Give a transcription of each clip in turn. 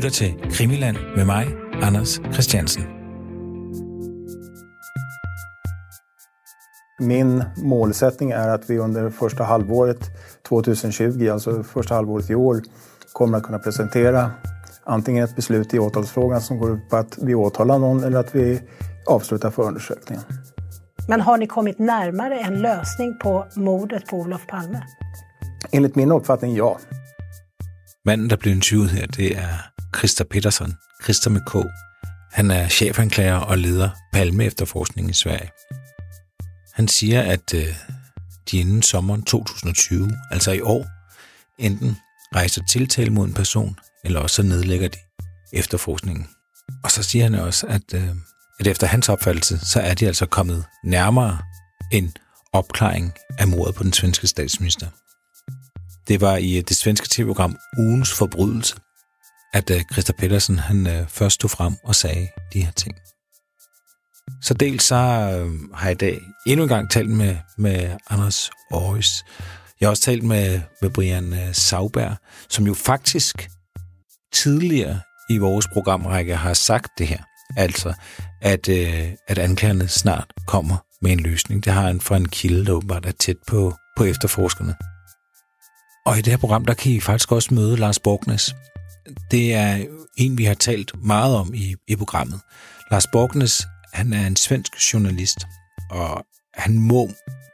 lytter til Krimiland med mig, Anders Christiansen. Min målsättning är att vi under första halvåret 2020, alltså första halvåret i år, kommer att kunna presentera antingen ett beslut i åtalsfrågan som går ut på att vi åtalar någon eller att vi avslutar förundersökningen. Men har ni kommit närmare en lösning på mordet på Olof Palme? Enligt min uppfattning, ja. Manden, der blev interviewet her, det er Christa Petersen. Christa med K. Han er chefanklager og leder Palme efterforskning i Sverige. Han siger, at øh, de inden sommeren 2020, altså i år, enten rejser tiltale mod en person, eller også så nedlægger de efterforskningen. Og så siger han også, at, øh, at efter hans opfattelse, så er de altså kommet nærmere en opklaring af mordet på den svenske statsminister. Det var i øh, det svenske tv-program Ugens Forbrydelse, at øh, uh, Christa Pedersen han, øh, først stod frem og sagde de her ting. Så dels så øh, har jeg i dag endnu en gang talt med, med Anders Aarhus. Jeg har også talt med, med Brian uh, Sauberg, som jo faktisk tidligere i vores programrække har sagt det her. Altså, at, at anklagerne snart kommer med en løsning. Det har han fra en kilde, der åbenbart er tæt på, på efterforskerne. Og i det her program, der kan I faktisk også møde Lars Borgnes. Det er en, vi har talt meget om i, i programmet. Lars Borgnes, han er en svensk journalist, og han må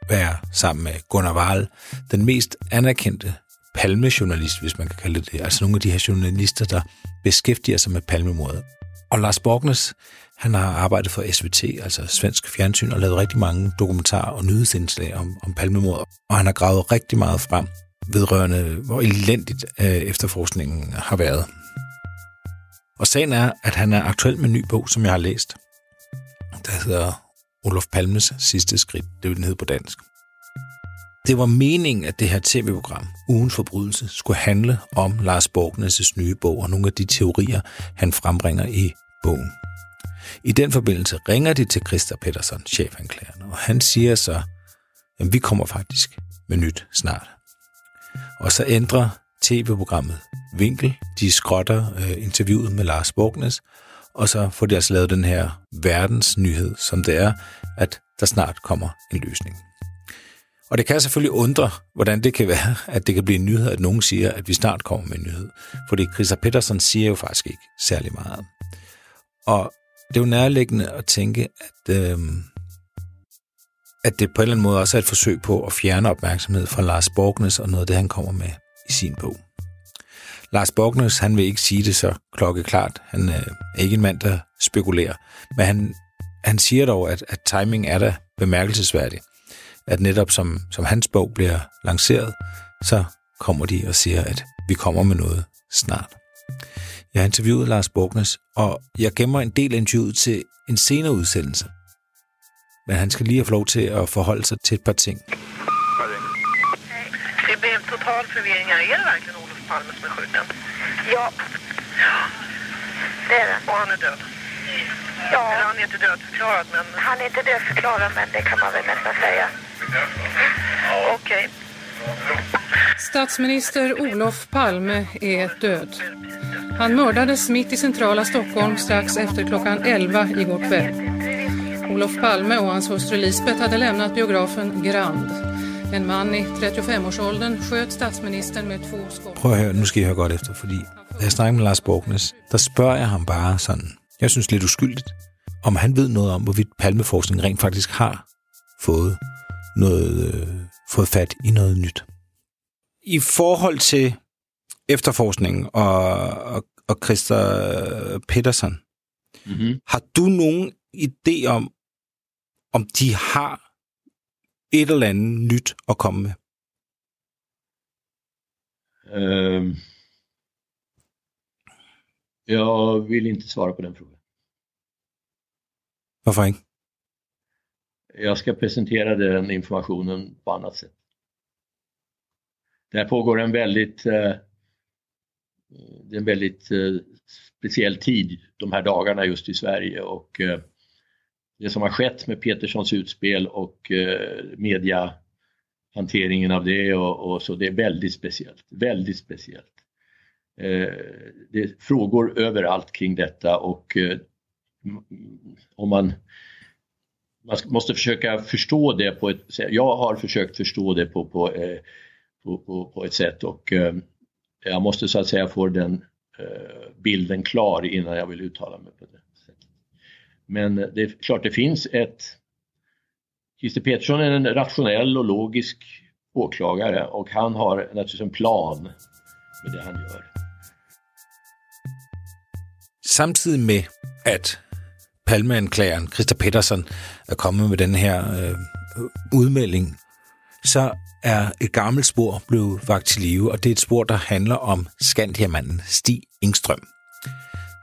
være sammen med Gunnar Wahl, den mest anerkendte palmejournalist, hvis man kan kalde det. Altså nogle af de her journalister, der beskæftiger sig med palmemordet. Og Lars Borgnes, han har arbejdet for SVT, altså Svensk Fjernsyn, og lavet rigtig mange dokumentarer og nyhedsindslag om, om palmemordet. Og han har gravet rigtig meget frem vedrørende, hvor elendigt øh, efterforskningen har været. Og sagen er, at han er aktuel med en ny bog, som jeg har læst, der hedder Olof Palmes sidste skridt. Det vil den hedde på dansk. Det var meningen, at det her tv-program, Ugens Forbrydelse, skulle handle om Lars Borgnes' nye bog og nogle af de teorier, han frembringer i bogen. I den forbindelse ringer de til Christa Pedersen, chefanklageren, og han siger så, at vi kommer faktisk med nyt snart. Og så ændrer tv-programmet Vinkel. De skrotter øh, interviewet med Lars Borgnes, og så får de altså lavet den her verdensnyhed, som det er, at der snart kommer en løsning. Og det kan selvfølgelig undre, hvordan det kan være, at det kan blive en nyhed, at nogen siger, at vi snart kommer med en nyhed. Fordi Christa Petersen siger jo faktisk ikke særlig meget. Og det er jo nærliggende at tænke, at, øh, at det på en eller anden måde også er et forsøg på at fjerne opmærksomhed fra Lars Borgnes og noget af det, han kommer med i sin bog. Lars Borgnes, han vil ikke sige det så klokkeklart. Han øh, er ikke en mand, der spekulerer. Men han, han siger dog, at, at timing er da bemærkelsesværdig. At netop som, som hans bog bliver lanceret, så kommer de og siger, at vi kommer med noget snart. Jeg har interviewet Lars Borgnes, og jeg gemmer en del af interviewet til en senere udsendelse. Men han skal lige have lov til at forholde sig til et par ting. Det blev total förvirring. Är det verkligen Olof Palme som är skjuten? Ja, det är det. Och han är död? Ja, Eller han är inte dödförklarad, men han är inte dödförklarad men det kan man väl nästan säga. okej. Statsminister Olof Palme är död. Han mördades mitt i centrala Stockholm strax efter klockan 11 igår kväll. Olof Palme och hans hustru Lisbeth hade lämnat biografen Grand. En man i 35-årsåldern sköt statsministern med två skott. Prøv at høre, nu skal I høre godt efter, fordi da jeg snakker med Lars Borgnes, der spørger jeg ham bare sådan, jeg synes lidt uskyldigt, om han ved noget om, hvorvidt palmeforskning rent faktisk har fået, noget, øh, fået fat i noget nyt. I forhold til efterforskningen og, og, og Christa Petersen, Mm-hmm. har du nogen idé om, om de har et eller andet nyt at komme med? Ehm, jag vill inte svara på den frågan. Hvorfor ikke? Jag ska presentera den informationen på annat sätt. Det här pågår en väldigt, det är en väldigt eh, speciell tid de här dagarna just i Sverige och det som har skett med Peterssons utspel och eh, mediahanteringen av det och, och så, det är väldigt speciellt. Väldigt speciellt. eh, det är frågor överallt kring detta och eh, om man man måste försöka förstå det på ett sätt. Jag har försökt förstå det på, på, eh, på, på, på, ett sätt och eh, jag måste så att säga få den eh, bilden klar innan jag vill uttala mig på det. Men det är klart det finns ett Christer Petersson är en rationell och logisk åklagare och han har naturligtvis en plan med det han gör. Samtidig med, at Palmeanklageren Christa Petersen er kommet med den her øh, udmelding, så er et gammelt spor blevet vagt til live, og det er et spor, der handler om Skandiamanden Stig Ingstrøm.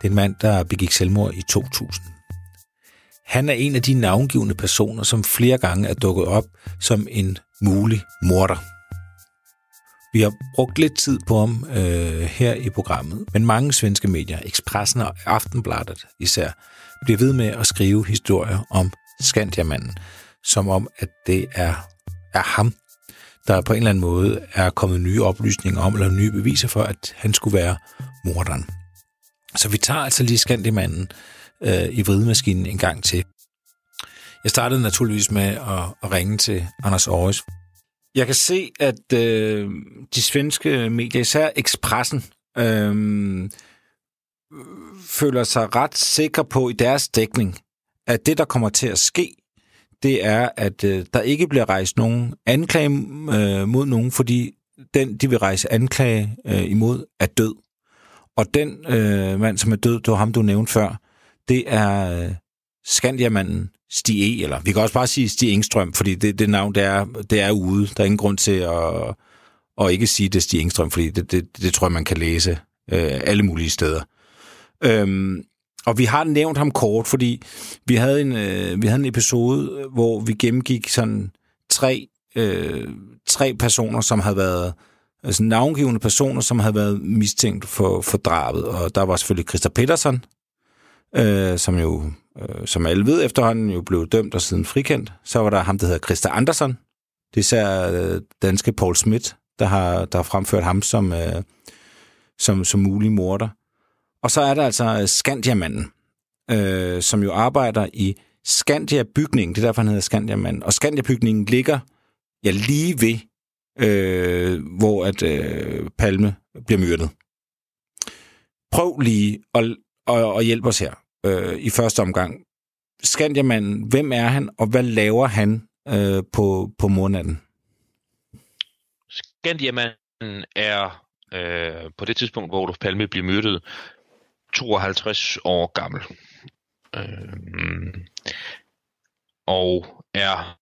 Det er en mand, der begik selvmord i 2000. Han er en af de navngivende personer, som flere gange er dukket op som en mulig morder. Vi har brugt lidt tid på ham øh, her i programmet, men mange svenske medier, Expressen og Aftenbladet især, bliver ved med at skrive historier om Skandiamanden, som om, at det er, er ham, der på en eller anden måde er kommet nye oplysninger om, eller nye beviser for, at han skulle være morderen. Så vi tager altså lige Skandiamanden øh, i vridemaskinen en gang til. Jeg startede naturligvis med at, at ringe til Anders Aarhus. Jeg kan se, at øh, de svenske medier, især Expressen, øh, føler sig ret sikre på i deres dækning, at det, der kommer til at ske, det er, at øh, der ikke bliver rejst nogen anklage øh, mod nogen, fordi den, de vil rejse anklage øh, imod, er død. Og den øh, mand, som er død, det var ham, du nævnte før, det er øh, Skandiamanden Stig E, eller vi kan også bare sige Stig Engstrøm, fordi det, det navn, det er, det er ude. Der er ingen grund til at, at ikke sige det Stig Engstrøm, fordi det, det, det tror jeg, man kan læse øh, alle mulige steder. Øhm, og vi har nævnt ham kort, fordi vi havde en, øh, vi havde en episode, hvor vi gennemgik sådan tre, øh, tre personer, som havde været altså navngivende personer, som havde været mistænkt for, for drabet. Og der var selvfølgelig Christa Petersen, øh, som jo, øh, som alle ved efterhånden, jo blev dømt og siden frikendt. Så var der ham, der hedder Christa Andersen. Det er især øh, danske Paul Schmidt, der har, der har fremført ham som, øh, som, som mulig morder. Og så er der altså øh, Skandiamanden, øh, som jo arbejder i Skandia-bygningen. Det er derfor, han hedder Skandiamanden. Og Skandia-bygningen ligger ja, lige ved, øh, hvor at øh, Palme bliver myrdet. Prøv lige at, at, at hjælpe os her øh, i første omgang. Skandiamanden, hvem er han, og hvad laver han øh, på, på mornatten? Skandiamanden er øh, på det tidspunkt, hvor Olof Palme bliver myrdet, 52 år gammel. Øh, og er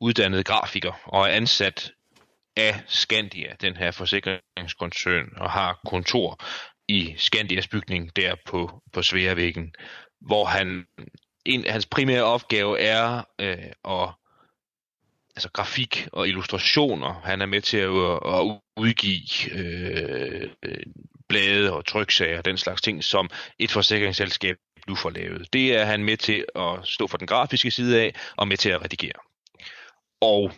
uddannet grafiker og er ansat af Skandia, den her forsikringskoncern, og har kontor i Skandias bygning der på, på Sværvæggen, hvor han en hans primære opgave er øh, at altså grafik og illustrationer. Han er med til at, at udgive øh, øh blade og tryksager, den slags ting, som et forsikringsselskab nu får lavet. Det er han med til at stå for den grafiske side af, og med til at redigere. Og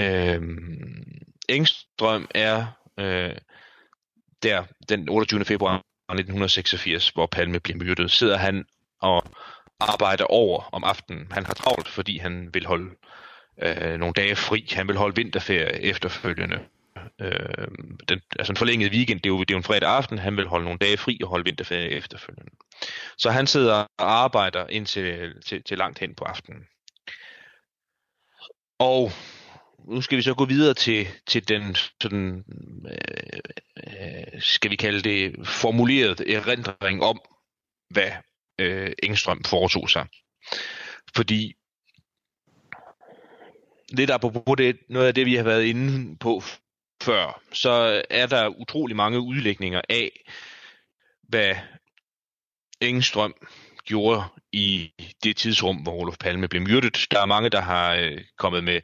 øh, Engstrøm er øh, der den 28. februar 1986, hvor Palme bliver myrdet, sidder han og arbejder over om aftenen. Han har travlt, fordi han vil holde øh, nogle dage fri. Han vil holde vinterferie efterfølgende. Øh, den, altså en forlænget weekend, det er, jo, det er jo en fredag aften, han vil holde nogle dage fri og holde vinterferie efterfølgende. Så han sidder og arbejder indtil til, til langt hen på aftenen. Og nu skal vi så gå videre til, til den sådan, øh, øh, skal vi kalde det, formuleret erindring om, hvad øh, Engstrøm foretog sig. Fordi lidt apropos det, noget af det, vi har været inde på før, så er der utrolig mange udlægninger af, hvad Engstrøm gjorde i det tidsrum, hvor Olof Palme blev myrdet. Der er mange, der har øh, kommet med,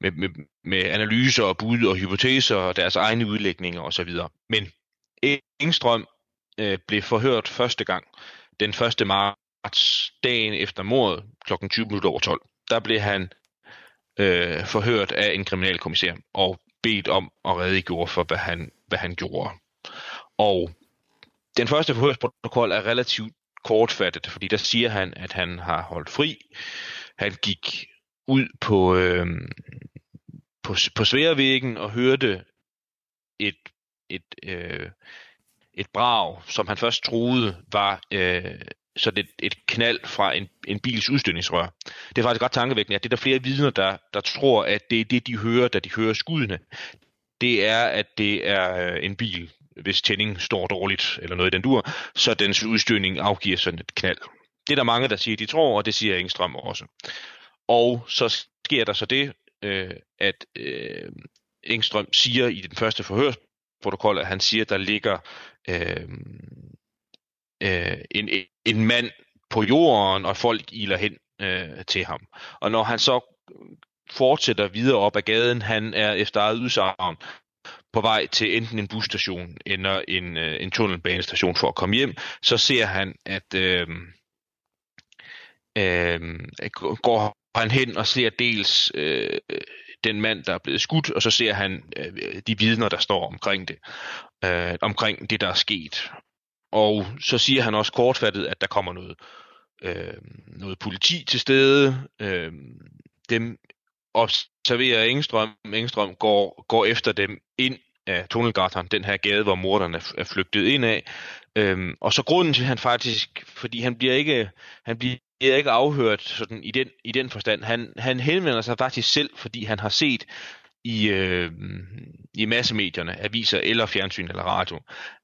med, med, med analyser og bud og hypoteser og deres egne udlægninger osv. Men Engstrøm øh, blev forhørt første gang den 1. marts, dagen efter mordet, kl. 20 minutter over 12. Der blev han øh, forhørt af en kriminalkommissær og bedt om at redegøre for, hvad han, hvad han gjorde. Og den første forhørsprotokol er relativt kortfattet, fordi der siger han, at han har holdt fri. Han gik ud på, øh, på, på Sværvæggen og hørte et, et, øh, et brag, som han først troede var øh, sådan et, et knald fra en, en bils udstødningsrør. Det er faktisk ret tankevækkende, at det er der flere vidner, der, der tror, at det er det, de hører, da de hører skuddene. Det er, at det er øh, en bil, hvis tænding står dårligt, eller noget i den dur, så dens udstødning afgiver sådan et knald. Det er der mange, der siger, de tror, og det siger Engstrøm også. Og så sker der så det, øh, at øh, Engstrøm siger i den første forhørsprotokol, at han siger, at der ligger øh, øh, en, en mand på jorden, og folk iler hen øh, til ham. Og når han så fortsætter videre op ad gaden, han er efter eget udsagn på vej til enten en busstation eller en, øh, en tunnelbanestation for at komme hjem, så ser han, at øh, øh, går han hen og ser dels øh, den mand, der er blevet skudt, og så ser han øh, de vidner, der står omkring det, øh, omkring det, der er sket. Og så siger han også kortfattet, at der kommer noget, øh, noget politi til stede. Øh, dem observerer Engstrøm. Engstrøm går, går efter dem ind af Tunnelgatan, den her gade, hvor morderne er flygtet ind af. Øhm, og så grunden til, at han faktisk, fordi han bliver ikke, han bliver ikke afhørt sådan, i, den, i den forstand, han, han henvender sig faktisk selv, fordi han har set i, øh, i massemedierne, aviser eller fjernsyn eller radio,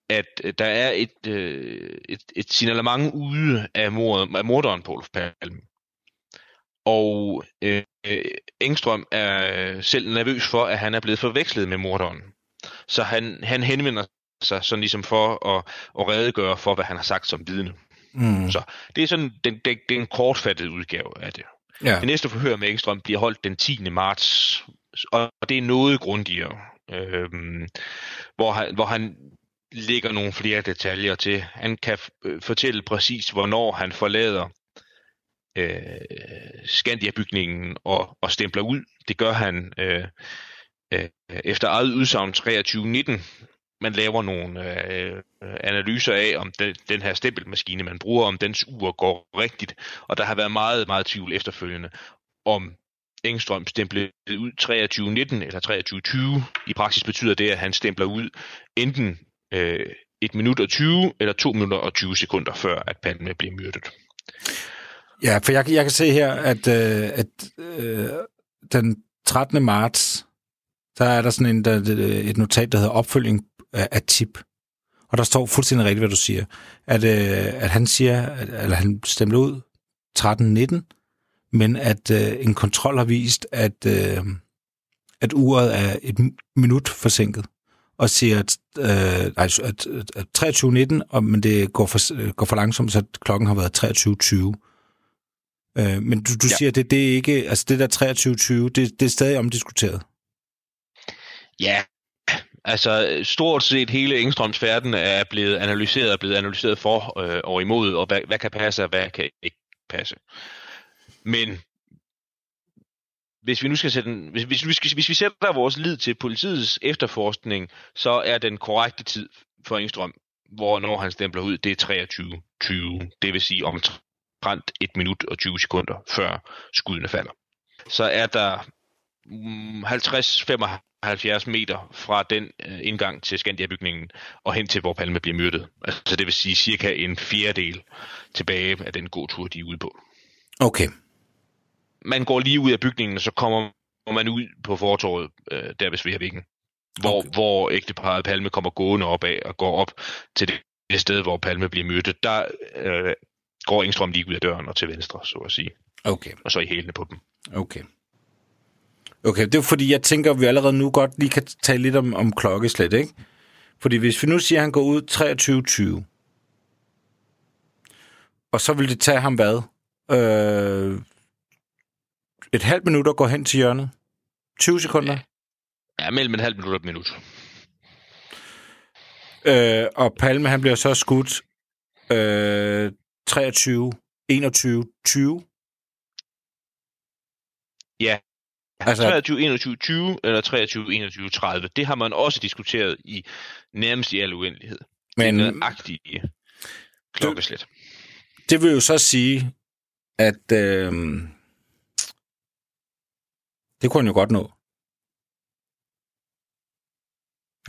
at øh, der er et, øh, et, et signalement ude af, mord, af morderen på Olof Palme. Og øh, Engstrøm er selv nervøs for, at han er blevet forvekslet med morderen. Så han, han henvender sig sådan ligesom for at, at redegøre for, hvad han har sagt som vidne. Mm. Så det er sådan den, det, det er en kortfattet udgave af det. Ja. Det næste forhør med Engstrøm bliver holdt den 10. marts, og det er noget grundigere, øhm, hvor, han, hvor han lægger nogle flere detaljer til. Han kan øh, fortælle præcis, hvornår han forlader øh, Skandia-bygningen og, og stempler ud. Det gør han øh, øh, efter eget udsagn 2319. Man laver nogle øh, øh, analyser af, om den, den her stempelmaskine, man bruger, om dens ur går rigtigt. Og der har været meget, meget tvivl efterfølgende, om Engstrøm stemplede ud 2319 eller 2320. I praksis betyder det, at han stempler ud enten øh, 1 minut og 20 eller 2 minutter og 20 sekunder før, at Palme bliver myrdet. Ja, for jeg, jeg kan se her, at, øh, at øh, den 13. marts, der er der sådan en, der, et notat, der hedder opfølging af, af tip. Og der står fuldstændig rigtigt, hvad du siger. At, øh, at han siger, at, eller han stemte ud 13.19, men at øh, en kontrol har vist, at, øh, at uret er et minut forsinket og siger, at, øh, at, at, at 23.19, men det går for, går for langsomt, så klokken har været 23.20. Øh, men du, du ja. siger, at det, det er ikke, altså det der 23.20, det, det er stadig omdiskuteret. Ja, Altså, stort set hele Engstrøms færden er blevet analyseret er blevet analyseret for øh, og imod, og hvad, hvad kan passe og hvad kan ikke passe. Men hvis vi nu skal sætte den, hvis, hvis, hvis, hvis vi sætter vores lid til politiets efterforskning, så er den korrekte tid for Engstrøm, hvor når han stempler ud, det er 23.20, det vil sige omtrent 1 minut og 20 sekunder før skuddene falder. Så er der mm, 50-55 70 meter fra den øh, indgang til Skandia-bygningen og hen til, hvor Palme bliver myrdet. Altså det vil sige cirka en fjerdedel tilbage af den gåtur, de er ude på. Okay. Man går lige ud af bygningen, og så kommer man ud på fortorvet øh, der ved Sveavæggen, hvor, okay. hvor ægteparret Palme kommer gående op af og går op til det det sted, hvor Palme bliver myrdet, der øh, går Engstrøm lige ud af døren og til venstre, så at sige. Okay. Og så i hælene på dem. Okay. Okay, det er fordi, jeg tænker, at vi allerede nu godt lige kan tale lidt om, om klokkeslæt, ikke? Fordi hvis vi nu siger, at han går ud 23.20, og så vil det tage ham hvad? Øh, et halvt minut at gå hen til hjørnet? 20 sekunder? Ja, ja mellem et halvt minut og et minut. Øh, og Palme, han bliver så skudt øh, 23, 21, 20. Ja, Altså, 23, 21, 20 eller 23, 21, 30. Det har man også diskuteret i nærmest i al uendelighed. Men, det er klokkeslæt. Det vil jo så sige, at øh, det kunne han jo godt nå.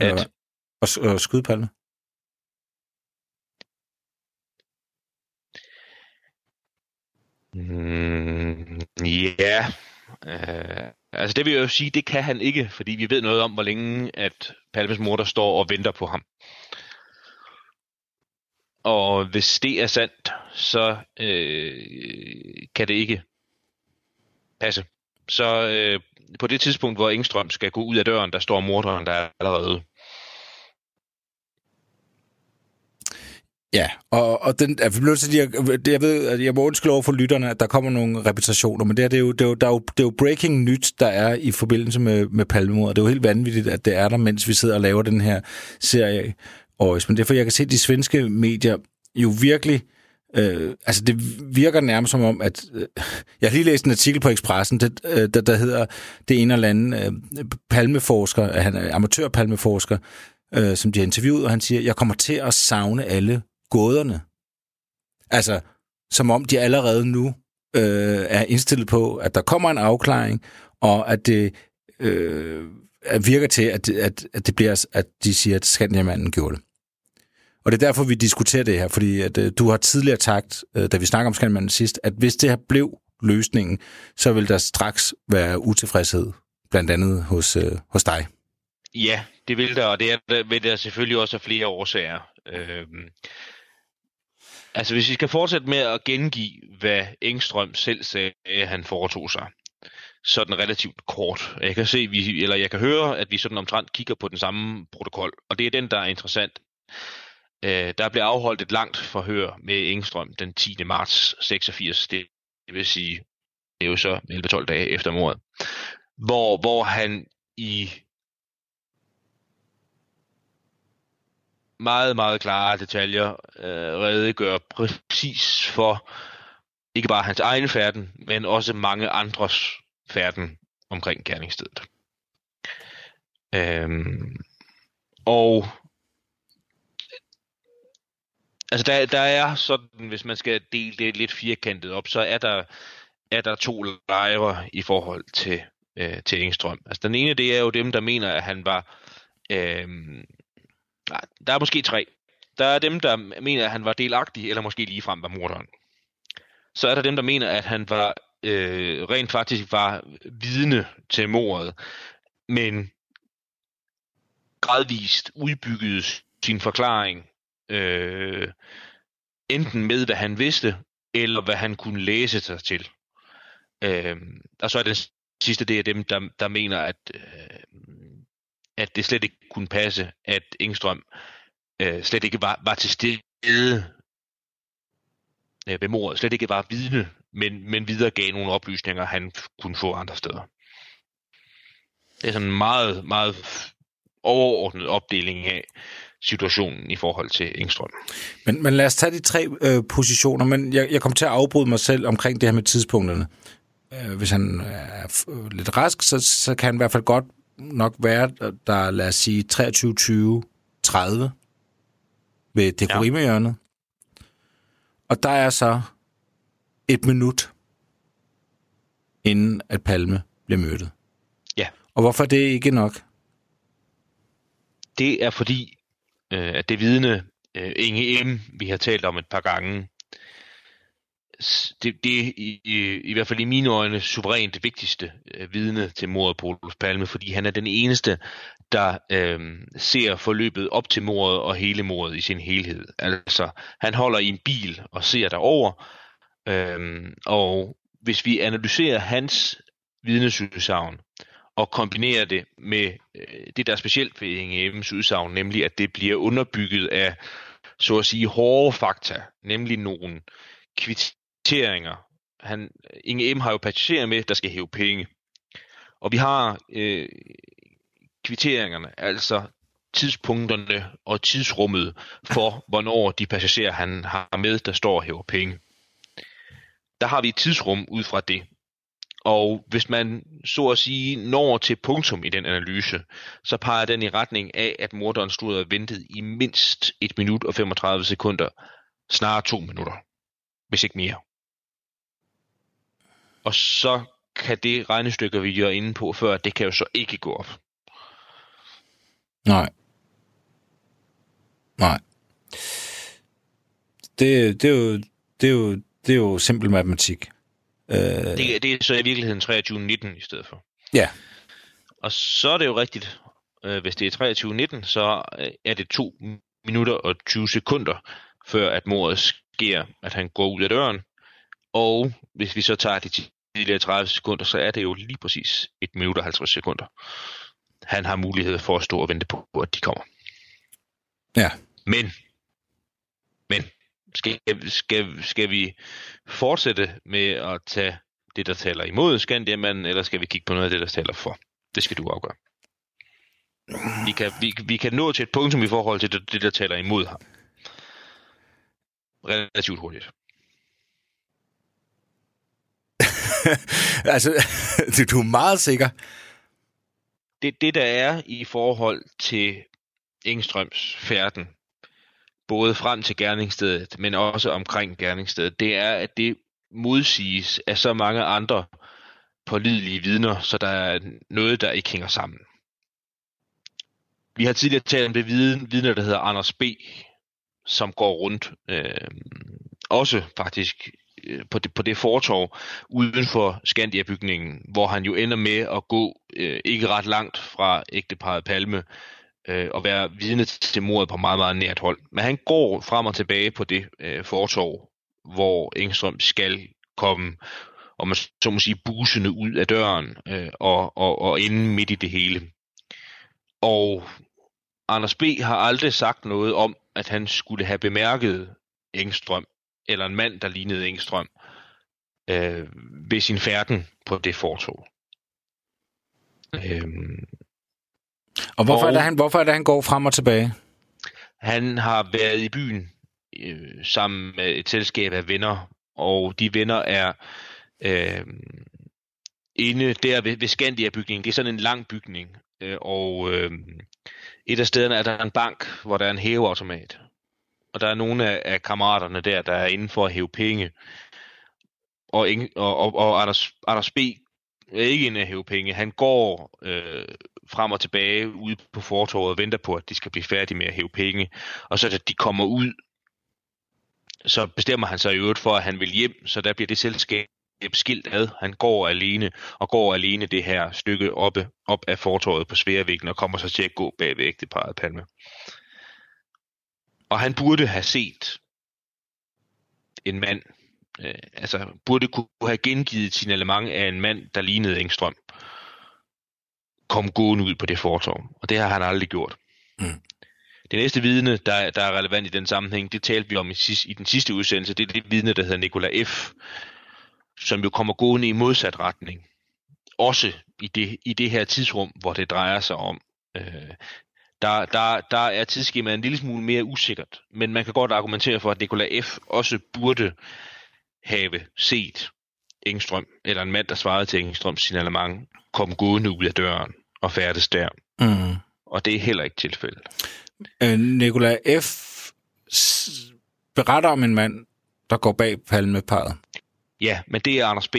At? Og, og skyde Palme. Mm, ja, uh, altså det vil jeg jo sige, det kan han ikke, fordi vi ved noget om, hvor længe at Palmes mor der står og venter på ham. Og hvis det er sandt, så øh, kan det ikke passe. Så øh, på det tidspunkt, hvor Engstrøm skal gå ud af døren, der står morderen der allerede. Ja, og, og den, jeg, jeg, jeg ved, at jeg må undskylde over for lytterne, at der kommer nogle repetitioner, men det her, det er, jo, det er, jo, der er jo, det er jo breaking nyt, der er i forbindelse med, med palmemord. Det er jo helt vanvittigt, at det er der, mens vi sidder og laver den her serie. Og, men derfor jeg kan se, at de svenske medier jo virkelig Øh, altså, det virker nærmest som om, at... Øh, jeg har lige læst en artikel på Expressen, det, øh, der, der hedder det ene eller andet øh, palmeforsker, han er amatørpalmeforsker, øh, som de har interviewet, og han siger, jeg kommer til at savne alle gåderne. Altså, som om de allerede nu øh, er indstillet på, at der kommer en afklaring, og at det øh, virker til, at, at, at det bliver, at de siger, at Skandiamanden gjorde det. Og det er derfor, vi diskuterer det her, fordi at, øh, du har tidligere sagt, øh, da vi snakker om Skandiamanden sidst, at hvis det her blev løsningen, så vil der straks være utilfredshed, blandt andet hos, øh, hos dig. Ja, det vil der, og det er, vil der selvfølgelig også af flere årsager. Øh, altså hvis vi skal fortsætte med at gengive, hvad Engstrøm selv sagde, han foretog sig, sådan relativt kort. Jeg kan se, vi, eller jeg kan høre, at vi sådan omtrent kigger på den samme protokol, og det er den, der er interessant. Øh, der blev afholdt et langt forhør med Engstrøm den 10. marts 86, det, det vil sige, det er jo så 11-12 dage efter mordet, hvor, hvor han i meget, meget klare detaljer øh, redegør præcis for ikke bare hans egen færden, men også mange andres færden omkring gerningsstedet. Øhm, og Altså der, der er sådan, hvis man skal dele det lidt firkantet op, så er der, er der to lejre i forhold til, øh, til Engstrøm. Altså den ene, det er jo dem, der mener, at han var... Øh, nej, der er måske tre. Der er dem, der mener, at han var delagtig, eller måske ligefrem var morderen. Så er der dem, der mener, at han var øh, rent faktisk var vidne til mordet, men gradvist udbyggede sin forklaring øh, enten med, hvad han vidste, eller hvad han kunne læse sig til. Øh, og så er den sidste, det er dem, der, der mener, at, øh, at det slet ikke kunne passe, at Engstrøm øh, slet ikke var, var til stede øh, ved mordet, slet ikke var vidne, men, men videregav nogle oplysninger, han kunne få andre steder. Det er sådan en meget, meget overordnet opdeling af, situationen i forhold til Engstrøm. Men, men lad os tage de tre øh, positioner, men jeg, jeg kommer til at afbryde mig selv omkring det her med tidspunkterne. Øh, hvis han er øh, lidt rask, så, så kan han i hvert fald godt nok være, der lad os sige 23, 20, 30 ved dekorima-hjørnet. Ja. Og der er så et minut, inden at Palme bliver mødt. Ja. Og hvorfor det ikke nok? Det er fordi, øh, at det vidne, øh, Inge M., vi har talt om et par gange, det, det i, i, i hvert fald i mine øjne suverænt vigtigste øh, vidne til mordet på Olof Palme, fordi han er den eneste, der øh, ser forløbet op til mordet og hele mordet i sin helhed. Altså, han holder i en bil og ser derover, øh, og hvis vi analyserer hans vidnesudsagn, og kombinerer det med øh, det, der er specielt ved Inge Ems udsagn, nemlig at det bliver underbygget af, så at sige, hårde fakta, nemlig nogle kvitteringer. Han, Inge M har jo passagerer med, der skal hæve penge. Og vi har øh, kvitteringerne, altså tidspunkterne og tidsrummet for, hvornår de passagerer, han har med, der står og hæver penge. Der har vi et tidsrum ud fra det. Og hvis man så at sige når til punktum i den analyse, så peger den i retning af, at morderen stod og ventede i mindst 1 minut og 35 sekunder, snarere 2 minutter, hvis ikke mere. Og så kan det regnestykke, vi er inde på før, det kan jo så ikke gå op. Nej. Nej. Det, det, er jo, det, er jo, det er jo simpel matematik. Øh... Det, det er så i virkeligheden 23.19 i stedet for. Ja. Og så er det jo rigtigt, øh, hvis det er 23.19, så er det 2 minutter og 20 sekunder, før at mordet sker, at han går ud af døren. Og hvis vi så tager de tidligere 30 sekunder, så er det jo lige præcis 1 minut og 50 sekunder. Han har mulighed for at stå og vente på, at de kommer. Ja. Men, men, skal, skal, skal vi fortsætte med at tage det, der taler imod Skandiamanden, eller skal vi kigge på noget af det, der taler for? Det skal du afgøre. Vi kan, vi, vi kan nå til et punktum i forhold til det, det der taler imod ham. Relativt hurtigt. altså, du er meget sikker. Det, det, der er i forhold til Engstrøms færden, både frem til gerningsstedet, men også omkring gerningsstedet, det er, at det modsiges af så mange andre pålidelige vidner, så der er noget, der ikke hænger sammen. Vi har tidligere talt om det vidne, der hedder Anders B., som går rundt, øh, også faktisk Øh, på, det, på det fortorv uden for Skandia-bygningen, hvor han jo ender med at gå øh, ikke ret langt fra ægteparet Palme øh, og være vidne til mordet på meget, meget nært hold. Men han går frem og tilbage på det øh, fortorv, hvor Engstrøm skal komme og man så må sige busende ud af døren øh, og, og, og inde midt i det hele. Og Anders B. har aldrig sagt noget om, at han skulle have bemærket Engstrøm, eller en mand, der lignede Engstrøm, øh, ved sin færden på det fortog. Øhm, og hvorfor, og, er det, han, hvorfor er det, han går frem og tilbage? Han har været i byen øh, sammen med et selskab af venner, og de venner er øh, inde der ved, ved Skandia-bygningen. Det er sådan en lang bygning, øh, og øh, et af stederne er der en bank, hvor der er en hæveautomat. Og der er nogle af, af kammeraterne der, der er inde for at hæve penge. Og, og, og, og Anders, Anders B. er ikke inde at hæve penge. Han går øh, frem og tilbage ude på fortorvet og venter på, at de skal blive færdige med at hæve penge. Og så da de kommer ud, så bestemmer han sig i øvrigt for, at han vil hjem, så der bliver det selskab skilt ad. Han går alene, og går alene det her stykke oppe, op af fortorvet på Sværvæggen, og kommer så til at gå bag ved ægteparet Palme. Og han burde have set en mand, øh, altså burde kunne have gengivet et signalement af en mand, der lignede Engstrøm, kom gående ud på det fortorv. Og det har han aldrig gjort. Mm. Det næste vidne, der, der er relevant i den sammenhæng, det talte vi om i, i den sidste udsendelse, det er det vidne, der hedder Nikola F., som jo kommer gående i modsat retning. Også i det, i det her tidsrum, hvor det drejer sig om. Øh, der, der, der er tidsskemaet en lille smule mere usikkert, men man kan godt argumentere for, at Nikola F. også burde have set Engstrøm, eller en mand, der svarede til Engstrøms signalement, kom gående ud af døren og færdes der. Mm. Og det er heller ikke tilfældet. Øh, Nikola F. beretter om en mand, der går bag palmeparet. Ja, men det er Anders B.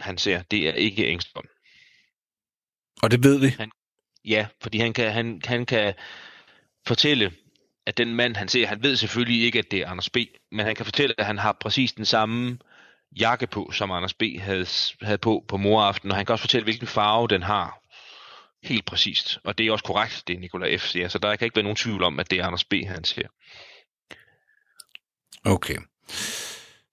Han ser, det er ikke Engstrøm. Og det ved vi? Han, ja, fordi han kan, han, han kan fortælle, at den mand, han ser, han ved selvfølgelig ikke, at det er Anders B., men han kan fortælle, at han har præcis den samme jakke på, som Anders B. havde, havde på på moraften, og han kan også fortælle, hvilken farve den har. Helt præcist. Og det er også korrekt, det Nikolaj F. siger, så der kan ikke være nogen tvivl om, at det er Anders B., han ser. Okay.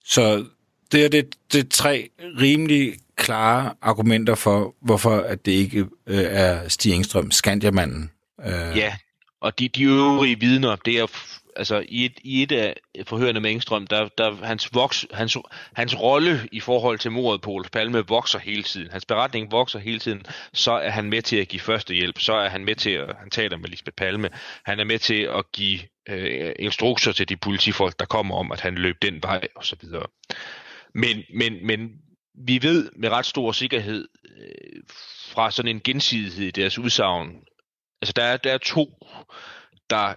Så det er det, det er tre rimelig klare argumenter for, hvorfor at det ikke øh, er Stig Engstrøm, Skandiamanden. Øh. Ja, og de, de øvrige vidner, det er altså i et, i et af forhørende med Engstrøm, der, der hans, voks, hans, hans rolle i forhold til mordet på Olof Palme vokser hele tiden. Hans beretning vokser hele tiden. Så er han med til at give førstehjælp. Så er han med til at, han taler med Lisbeth Palme, han er med til at give øh, instrukser til de politifolk, der kommer om, at han løb den vej og så videre. Men, men, men vi ved med ret stor sikkerhed øh, fra sådan en gensidighed i deres udsagn, altså der er, der er to, der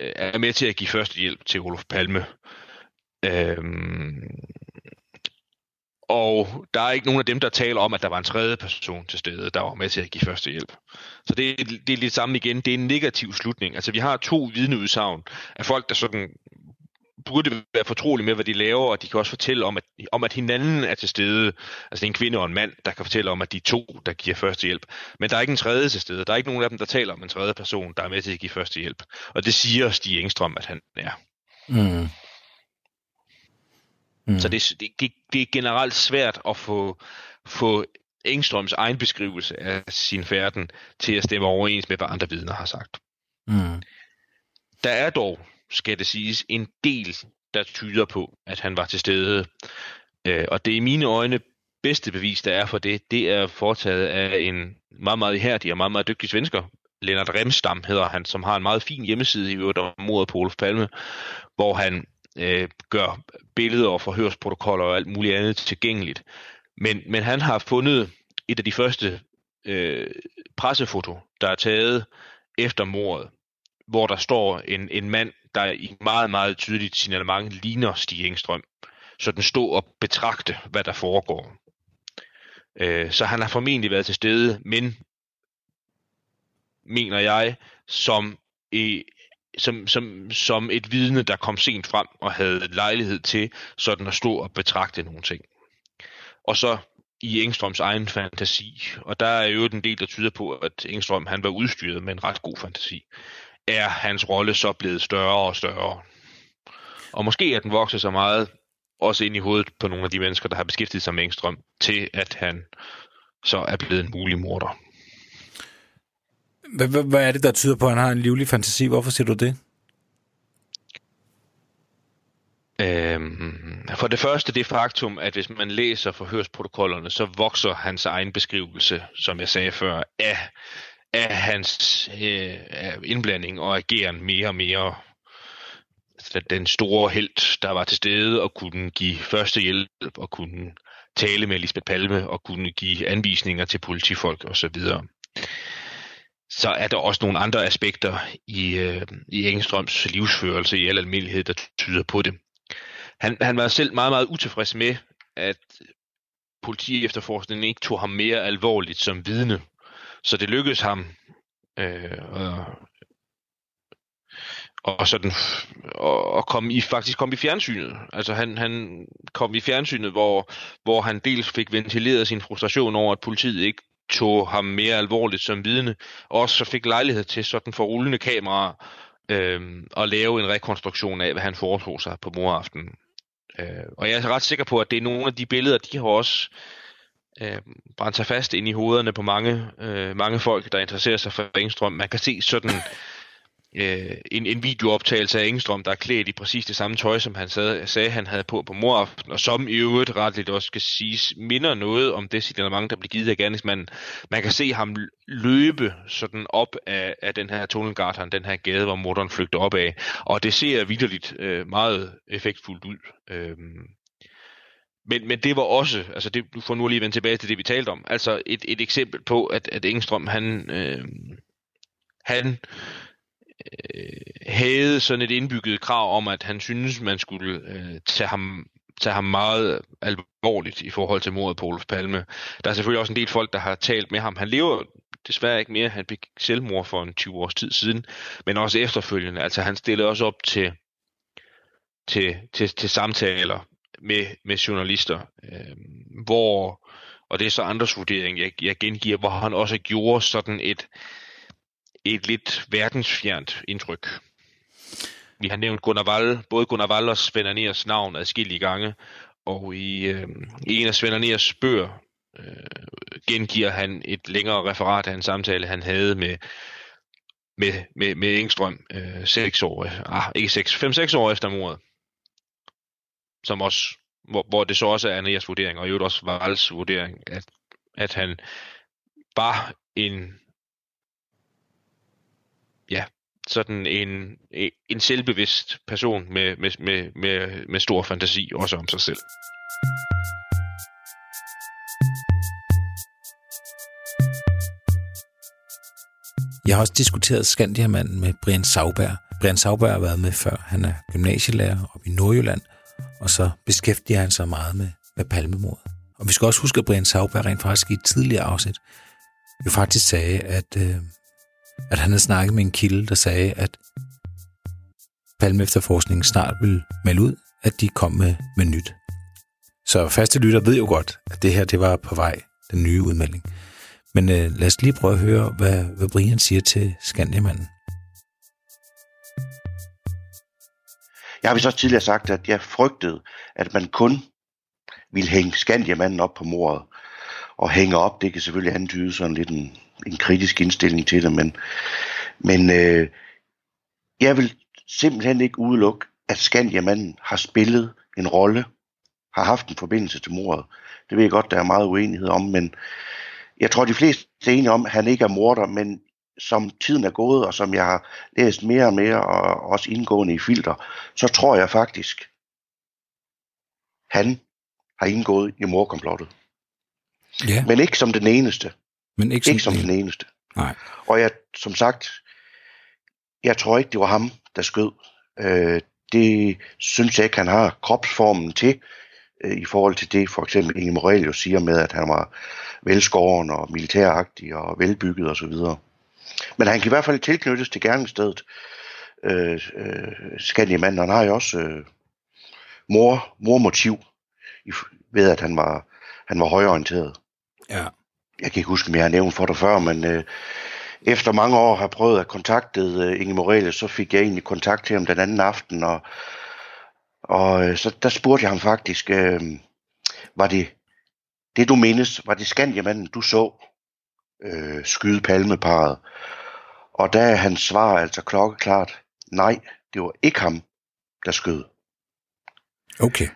øh, er med til at give første hjælp til Olof Palme. Øhm, og der er ikke nogen af dem, der taler om, at der var en tredje person til stede, der var med til at give første hjælp. Så det, det er lidt samme igen. Det er en negativ slutning. Altså vi har to vidneudsagn af folk, der sådan burde være fortrolige med, hvad de laver, og de kan også fortælle om, at, om, at hinanden er til stede. Altså en kvinde og en mand, der kan fortælle om, at de er to, der giver første hjælp. Men der er ikke en tredje til stede. Der er ikke nogen af dem, der taler om en tredje person, der er med til at give første hjælp. Og det siger Stig Engstrøm, at han er. Mm. Mm. Så det, det, det er generelt svært at få, få Engstrøms egen beskrivelse af sin færden til at stemme overens med, hvad andre vidner har sagt. Mm. Der er dog, skal det siges, en del, der tyder på, at han var til stede. Øh, og det er i mine øjne bedste bevis, der er for det, det er foretaget af en meget, meget ihærdig og meget, meget dygtig svensker. Lennart Remstam hedder han, som har en meget fin hjemmeside i øvrigt om mordet på Olof Palme, hvor han øh, gør billeder og forhørsprotokoller og alt muligt andet tilgængeligt. Men, men han har fundet et af de første øh, pressefoto, der er taget efter mordet, hvor der står en, en mand, der i meget, meget tydeligt signalement ligner Stig Engstrøm. Så den stod og betragte, hvad der foregår. Øh, så han har formentlig været til stede, men mener jeg, som i, som, som, som et vidne, der kom sent frem og havde lejlighed til sådan at stå og betragte nogle ting. Og så i Engstrøms egen fantasi, og der er jo en del, der tyder på, at Engstrøm han var udstyret med en ret god fantasi, er hans rolle så blevet større og større. Og måske er den vokset så meget, også ind i hovedet på nogle af de mennesker, der har beskæftiget sig med Engstrøm, til at han så er blevet en mulig morder. Hvad, hvad, hvad er det, der tyder på, at han har en livlig fantasi? Hvorfor siger du det? Øhm, for det første det faktum, at hvis man læser forhørsprotokollerne, så vokser hans egen beskrivelse, som jeg sagde før, af, af hans øh, indblanding og ageren mere og mere. Den store held, der var til stede og kunne give førstehjælp og kunne tale med Lisbeth Palme og kunne give anvisninger til politifolk osv så er der også nogle andre aspekter i, øh, i Engstrøms livsførelse i al almindelighed, der tyder på det. Han, han var selv meget, meget utilfreds med, at politi efterforskningen ikke tog ham mere alvorligt som vidne. Så det lykkedes ham øh, og, og sådan og, og kom i faktisk kom i fjernsynet. Altså han, han kom i fjernsynet, hvor, hvor han dels fik ventileret sin frustration over, at politiet ikke tog ham mere alvorligt som vidne, og også fik lejlighed til sådan for rullende kameraer øh, at lave en rekonstruktion af, hvad han foretog sig på moraften. Øh, og jeg er ret sikker på, at det er nogle af de billeder, de har også øh, brændt sig fast ind i hovederne på mange, øh, mange folk, der interesserer sig for Engstrøm. Man kan se sådan øh, en, en videooptagelse af Engstrøm, der er klædt i præcis det samme tøj, som han sad, sagde, han havde på på moraften, og som i øvrigt retligt også skal siges, minder noget om det signalement, der blev givet af gerningsmanden. Man kan se ham løbe sådan op af, af den her tunnelgatan, den her gade, hvor morderen flygter op af, og det ser vidderligt øh, meget effektfuldt ud. Øh, men, men det var også, altså det, du får nu lige vende tilbage til det, vi talte om, altså et, et eksempel på, at, at Engstrøm, han, øh, han øh, havde sådan et indbygget krav om, at han synes, man skulle øh, tage ham tage ham meget alvorligt i forhold til mordet på Olof Palme. Der er selvfølgelig også en del folk, der har talt med ham. Han lever desværre ikke mere. Han fik selvmord for en 20 års tid siden, men også efterfølgende. Altså han stillede også op til, til, til, til samtaler med, med journalister, øh, hvor, og det er så andres vurdering, jeg, jeg gengiver, hvor han også gjorde sådan et, et lidt verdensfjernt indtryk. Vi har nævnt Gunnar Wall, både Gunnar Wall og Svend Aners navn adskillige gange, og i, øh, i en af Svend Aners bøger øh, gengiver han et længere referat af en samtale, han havde med, med, med, med Engstrøm øh, 6 år, øh, ah, ikke 6, 5-6 år efter mordet som også, hvor, hvor det så også er Andreas vurdering, og i øvrigt også Valls vurdering, at, at han var en, ja, sådan en, en selvbevidst person med, med, med, med, med stor fantasi, også om sig selv. Jeg har også diskuteret Skandiamanden med Brian Sauberg. Brian Sauberg har været med før. Han er gymnasielærer oppe i Nordjylland – og så beskæftiger han sig meget med, med palmemordet. Og vi skal også huske, at Brian Sauberg rent faktisk i et tidligere afsnit jo faktisk sagde, at, øh, at han havde snakket med en kilde, der sagde, at Palme efterforskningen snart vil melde ud, at de kom med, med nyt. Så faste lytter ved jo godt, at det her det var på vej, den nye udmelding. Men øh, lad os lige prøve at høre, hvad, hvad Brian siger til Skandiamanden. Jeg har vist også tidligere sagt, at jeg frygtede, at man kun ville hænge Skandiamanden op på mordet. Og hænge op, det kan selvfølgelig antyde sådan lidt en, en kritisk indstilling til det, men, men øh, jeg vil simpelthen ikke udelukke, at Skandiamanden har spillet en rolle, har haft en forbindelse til mordet. Det ved jeg godt, der er meget uenighed om, men jeg tror, de fleste er enige om, at han ikke er morder, men som tiden er gået, og som jeg har læst mere og mere, og også indgående i filter, så tror jeg faktisk, han har indgået i morkomplottet. Ja. Men ikke som den eneste. Men ikke som, Ikke som den eneste. Nej. Og jeg, som sagt, jeg tror ikke, det var ham, der skød. Øh, det synes jeg ikke, han har kropsformen til, øh, i forhold til det, for eksempel Inge Morelius siger med, at han var velskåren og militæragtig og velbygget osv. Men han kan i hvert fald tilknyttes til gerningsstedet. Øh, øh, Skandiamanden, han har jo også øh, mor, mormotiv, i, ved at han var, han var højorienteret. Ja. Jeg kan ikke huske, om jeg har nævnt for dig før, men øh, efter mange år har prøvet at kontakte øh, Inge Morales, så fik jeg egentlig kontakt til ham den anden aften, og, og øh, så der spurgte jeg ham faktisk, øh, var det det du mindes, var det Skandiamanden, du så øh, skyde palmeparet? Og der er hans svar altså klokkeklart, nej, det var ikke ham, der skød. Okay.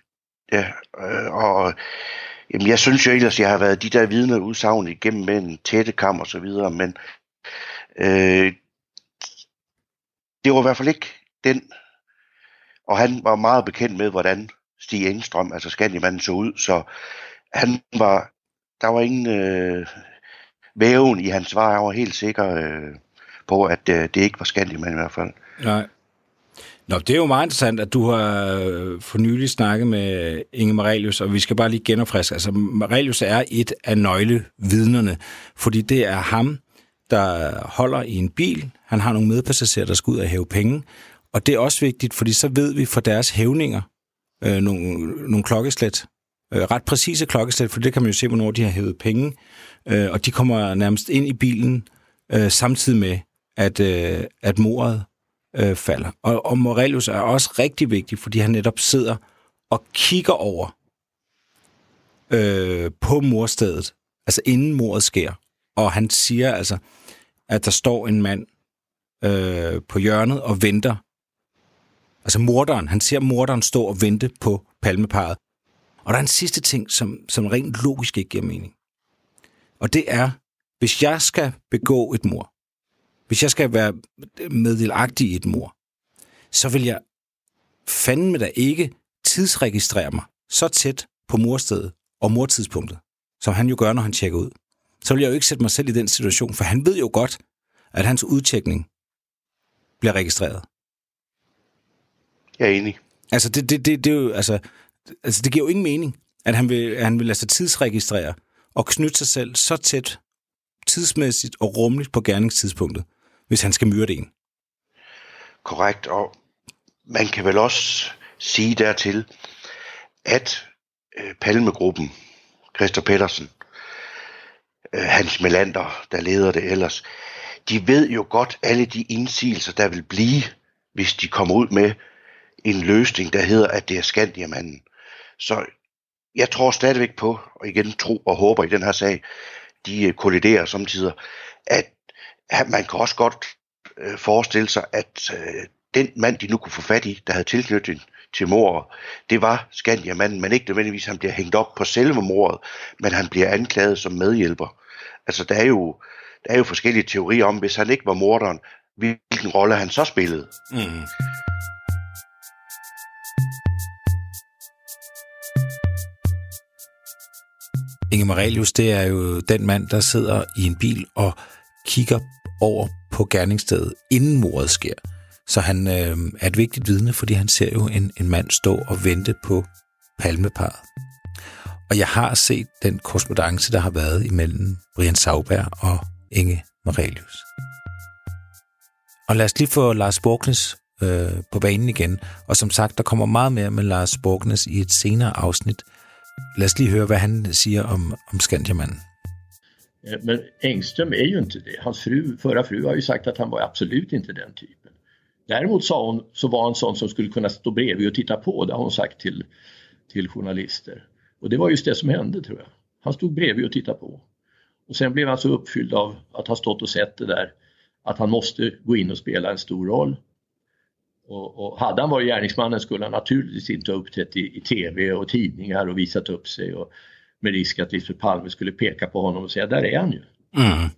Ja, øh, og jamen, jeg synes jo ellers, jeg har været de der vidner udsagn igennem med en tætte kam og så videre, men øh, det var i hvert fald ikke den. Og han var meget bekendt med, hvordan Stig Engstrøm, altså Skandimanden, så ud, så han var, der var ingen øh, væven i hans svar, jeg var helt sikker øh, på, at øh, det ikke var Skandimanden i hvert fald. Nej. Nå, det er jo meget interessant, at du har øh, for nylig snakket med Inge Marelius, og vi skal bare lige genopfriske. Altså, Marelius er et af nøglevidnerne, fordi det er ham, der holder i en bil. Han har nogle medpassagerer, der skal ud og hæve penge. Og det er også vigtigt, fordi så ved vi for deres hævninger øh, nogle, nogle klokkeslæt. Øh, ret præcise klokkeslæt, for det kan man jo se, hvornår de har hævet penge. Øh, og de kommer nærmest ind i bilen øh, samtidig med, at, øh, at mordet øh, falder. Og, og Morelius er også rigtig vigtig, fordi han netop sidder og kigger over øh, på morstedet, altså inden mordet sker. Og han siger altså, at der står en mand øh, på hjørnet og venter. Altså morderen, han ser morderen stå og vente på palmeparet. Og der er en sidste ting, som, som rent logisk ikke giver mening. Og det er, hvis jeg skal begå et mor, hvis jeg skal være meddelagtig i et mor, så vil jeg fandme da ikke tidsregistrere mig så tæt på morstedet og mortidspunktet, som han jo gør, når han tjekker ud. Så vil jeg jo ikke sætte mig selv i den situation, for han ved jo godt, at hans udtjekning bliver registreret. Jeg er enig. Altså, det, det, det, det, er jo, altså, altså, det giver jo ingen mening, at han vil, at han vil lade sig tidsregistrere og knytte sig selv så tæt tidsmæssigt og rummeligt på gerningstidspunktet, hvis han skal myrde en. Korrekt, og man kan vel også sige dertil, at øh, Palmegruppen, Christer Pedersen, øh, Hans Melander, der leder det ellers, de ved jo godt alle de indsigelser, der vil blive, hvis de kommer ud med en løsning, der hedder, at det er Skandiamanden. Så jeg tror stadigvæk på, og igen tro og håber i den her sag, de øh, kolliderer samtidig, at, at man kan også godt øh, forestille sig, at øh, den mand, de nu kunne få fat i, der havde tilknytning til mordet, det var Skandiamanden, men ikke nødvendigvis, han bliver hængt op på selve mordet, men han bliver anklaget som medhjælper. Altså, der er jo, der er jo forskellige teorier om, hvis han ikke var morderen, hvilken rolle han så spillede. Mm. Inge Marelius, det er jo den mand, der sidder i en bil og kigger over på gerningsstedet, inden mordet sker. Så han øh, er et vigtigt vidne, fordi han ser jo en, en mand stå og vente på palmeparet. Og jeg har set den korrespondence, der har været imellem Brian Sauberg og Inge Marelius. Og lad os lige få Lars Borknes øh, på banen igen. Og som sagt, der kommer meget mere med Lars Borknes i et senere afsnit. Lad os lige høre, hvad han siger om, om Skandiamanden. Men Engström är ju inte det. Hans fru, förra fru har ju sagt att han var absolut inte den typen. Däremot sa hon, så var han sån som skulle kunna stå bredvid och titta på, det har hon sagt till, till journalister. Och det var just det som hände tror jag. Han stod bredvid och tittade på. Och sen blev han så uppfylld av att ha stått och sett det där att han måste gå in och spela en stor roll. Och, och hade han varit gärningsmannen skulle han naturligtvis inte ha uppträtt i, i tv och tidningar och visat upp sig och med risk att Lisbeth Palme skulle peka på honom och säga där är han ju. Mm.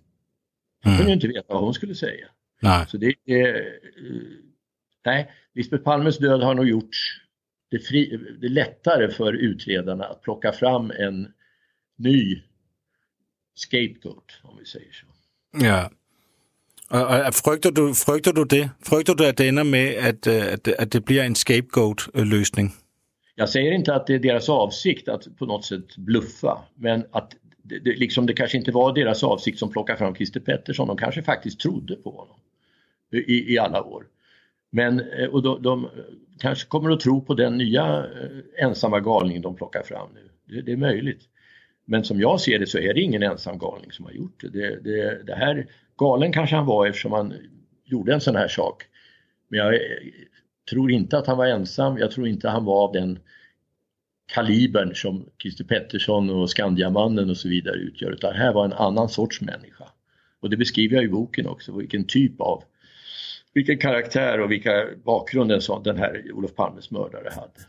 Hon kunde ju inte veta vad hon skulle säga. Nej. Så det, det, eh, nej, Lisbeth Palmes död har nog gjort det, fri, det lättare för utredarna att plocka fram en ny scapegoat, om vi säger så. Ja. Og, og frygter, du, frygter du det? Frygter du, at det ender med, at, øh, at, at det bliver en scapegoat-løsning? Øh, Jag säger inte att det är deras avsikt att på något sätt bluffa, men att det, det, liksom det kanske inte var deras avsikt som plockade fram Christer Pettersson. De kanske faktiskt trodde på honom i, i alla år. Men eh, och de, de eh, kanske kommer att tro på den nya eh, ensamma galning de plockar fram nu. Det, det, är möjligt. Men som jag ser det så är det ingen ensam galning som har gjort det. Det, det, det här, galen kanske han var eftersom han gjorde en sån här sak. Men jag tror inte att han var ensam. Jag tror inte han var av den kalibern som Christer Pettersson och Skandiamannen och så vidare utgör. Utan här var en annan sorts människa. Och det beskriver jag i boken också, vilken typ av, vilken karaktär och vilka bakgrunden den här Olof Palmes mördare hade.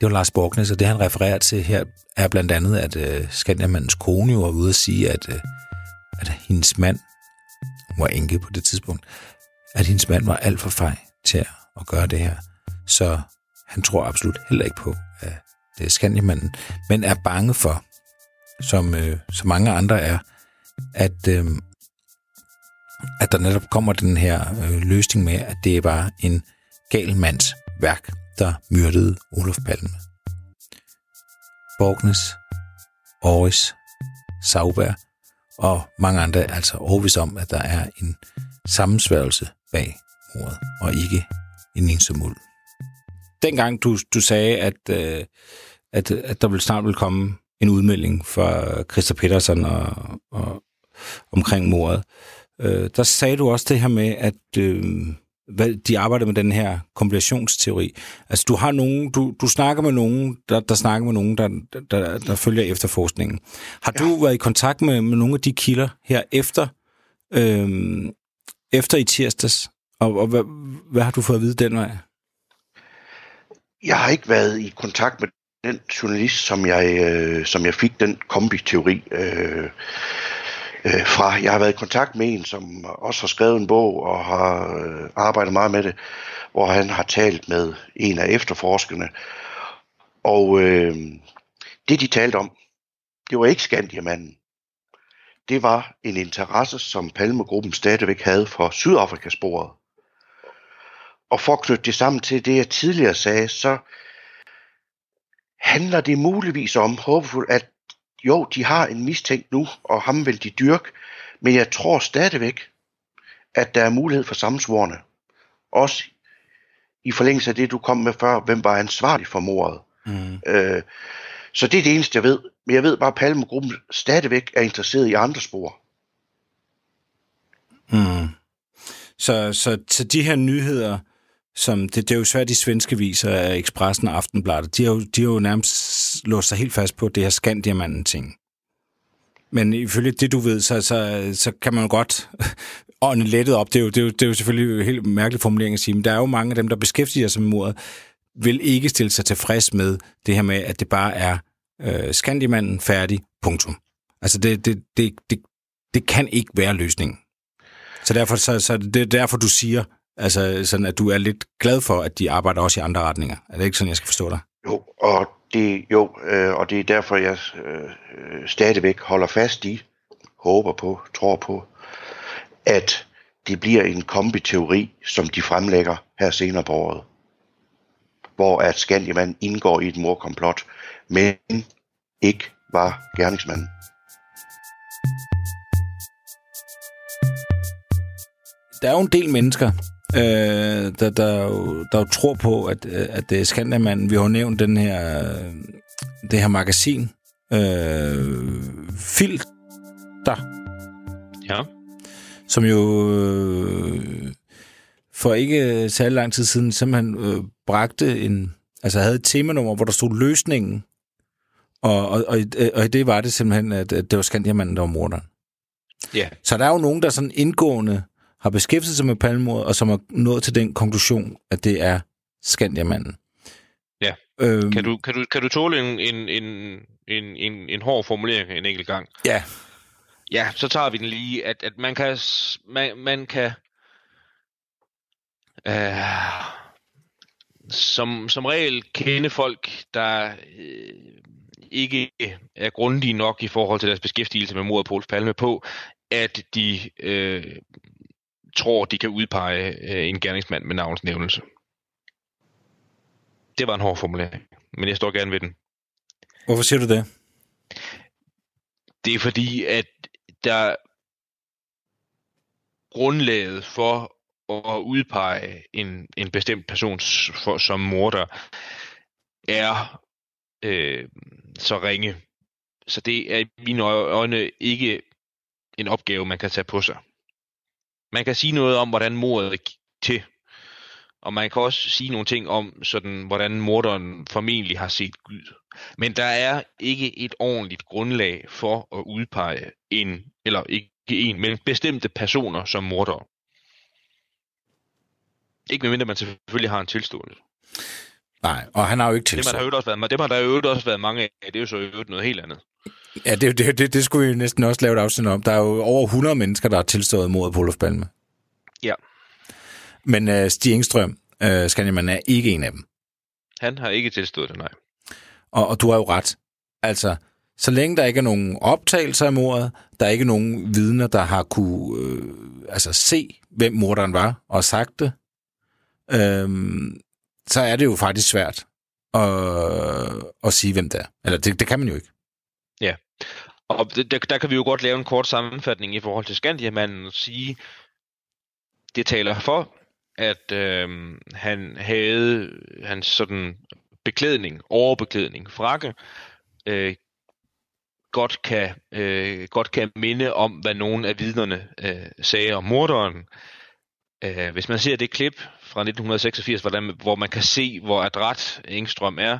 Det var Lars Borgnes, og det han refererer til her er blandt andet, at øh, Skandiamandens kone jo var ude at sige, at, øh, at hendes mand, hun var enke på det tidspunkt, at hendes mand var alt for fej til at, gøre det her. Så han tror absolut heller ikke på, at det er Skandiamanden, men er bange for, som, øh, som mange andre er, at, øh, at der netop kommer den her øh, løsning med, at det var en gal mands værk, der myrdede Olof Palme. Borgnes, Aarhus, Sauber og mange andre er altså overbevist om, at der er en sammensværgelse bag mordet, og ikke en ensom muld. Dengang du, du sagde, at, øh, at, at der vil snart vil komme en udmelding fra Christa Petersen og, og omkring mordet, øh, der sagde du også det her med, at øh, hvad, de arbejder med den her kombinationsteori. Altså, du har nogen, du, du snakker med nogen, der, der snakker med nogen, der, der, der følger efterforskningen. Har ja. du været i kontakt med, med nogle af de kilder her efter, øh, efter i tirsdags? Og, og hvad, hvad har du fået at vide den vej? Jeg har ikke været i kontakt med den journalist, som jeg, øh, som jeg fik den kombi-teori øh, øh, fra. Jeg har været i kontakt med en, som også har skrevet en bog og har øh, arbejdet meget med det, hvor han har talt med en af efterforskerne. Og øh, det, de talte om, det var ikke Skandiamanden. Det var en interesse, som Palmegruppen stadigvæk havde for Sydafrikasporet. Og for at knytte det sammen til det, jeg tidligere sagde, så handler det muligvis om, håbefuldt, at jo, de har en mistænkt nu, og ham vil de dyrke, men jeg tror stadigvæk, at der er mulighed for sammensvorene. Også i forlængelse af det, du kom med før, hvem var ansvarlig for mordet. Mm. Øh, så det er det eneste, jeg ved. Men jeg ved bare, at Palmegruppen stadigvæk er interesseret i andre spor. Mm. Så, så, så de her nyheder, som det, det er jo svært de svenske viser af Expressen og Aftenbladet, de har, jo, de har jo nærmest låst sig helt fast på det her Skandiamanden ting. Men ifølge det, du ved, så, så, så kan man jo godt ånde lettet op. Det er, jo, det, er jo, det er jo selvfølgelig en helt mærkelig formulering at sige, men der er jo mange af dem, der beskæftiger sig med mordet, vil ikke stille sig tilfreds med det her med, at det bare er øh, Skandimanden færdig, punktum. Altså, det, det, det, det, det kan ikke være løsningen. Så derfor så, så det er derfor, du siger, altså sådan, at du er lidt glad for, at de arbejder også i andre retninger. Er det ikke sådan, jeg skal forstå dig? Jo, og det, jo, øh, og det er derfor, jeg øh, stadigvæk holder fast i, håber på, tror på, at det bliver en kombiteori, som de fremlægger her senere på året. Hvor at Scandiman indgår i et morkomplot, men ikke var gerningsmanden. Der er jo en del mennesker, øh, der, der, jo, der jo tror på, at, at det er Skandermanden. Vi har jo nævnt den her, det her magasin, øh, Filter. Ja. Som jo øh, for ikke særlig lang tid siden simpelthen øh, bragte en, altså havde et temanummer, hvor der stod løsningen. Og, og, og, og i det var det simpelthen, at, at det var Skandiamanden, der var morderen. Ja. Så der er jo nogen, der sådan indgående har beskæftiget sig med palmemordet, og som har nået til den konklusion, at det er Skandiamanden. Ja. Øhm, Kan du, kan du, kan du tåle en, en, en, en, en, en hård formulering en enkelt gang? Ja. Ja, så tager vi den lige, at, at man kan, man, man kan øh, som, som regel kende folk, der øh, ikke er grundige nok i forhold til deres beskæftigelse med mordet på Olof Palme på, at de øh, tror, de kan udpege øh, en gerningsmand med navnsnævnelse. Det var en hård formulering, men jeg står gerne ved den. Hvorfor siger du det? Det er fordi, at der grundlaget for at udpege en, en bestemt person for, som morder er øh, så ringe. Så det er i mine øjne ikke en opgave, man kan tage på sig. Man kan sige noget om, hvordan mordet gik til. Og man kan også sige nogle ting om, sådan, hvordan morderen formentlig har set Gud. Men der er ikke et ordentligt grundlag for at udpege en, eller ikke en, men bestemte personer som mordere. Ikke medmindre man selvfølgelig har en tilståelse. Nej, og han har jo ikke Det har også været, det har der jo også været mange af. Det er jo så øvrigt noget helt andet. Ja, det, det, det, det skulle vi næsten også lave et afsnit om. Der er jo over 100 mennesker, der har tilstået mordet på Olof Palme. Ja. Men uh, Stig Engstrøm, uh, Skandiamanden, er ikke en af dem. Han har ikke tilstået det, nej. Og, og du har jo ret. Altså, så længe der ikke er nogen optagelser af mordet, der er ikke nogen vidner, der har kunne øh, altså, se, hvem morderen var og sagt det, øhm, så er det jo faktisk svært at, at sige, hvem det er. Eller det, det kan man jo ikke. Og det- der, der kan vi jo godt lave en kort sammenfatning i forhold til Skandiamanden og sige, det taler for, at øh, han havde hans sådan beklædning, overbeklædning, frakke, øh, godt kan, øh, godt kan minde om, hvad nogle af vidnerne øh, sagde om morderen. Øh, hvis man ser det klip fra 1986, hvordan, hvor man kan se, hvor adræt Engstrøm er,